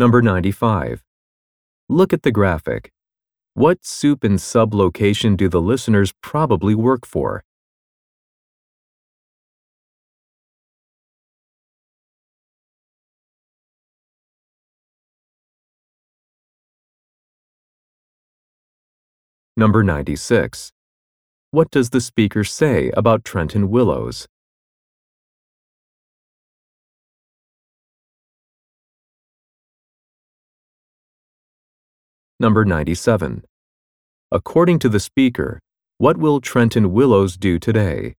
Number 95. Look at the graphic. What soup and sub location do the listeners probably work for? Number 96. What does the speaker say about Trenton Willows? Number 97. According to the speaker, what will Trenton Willows do today?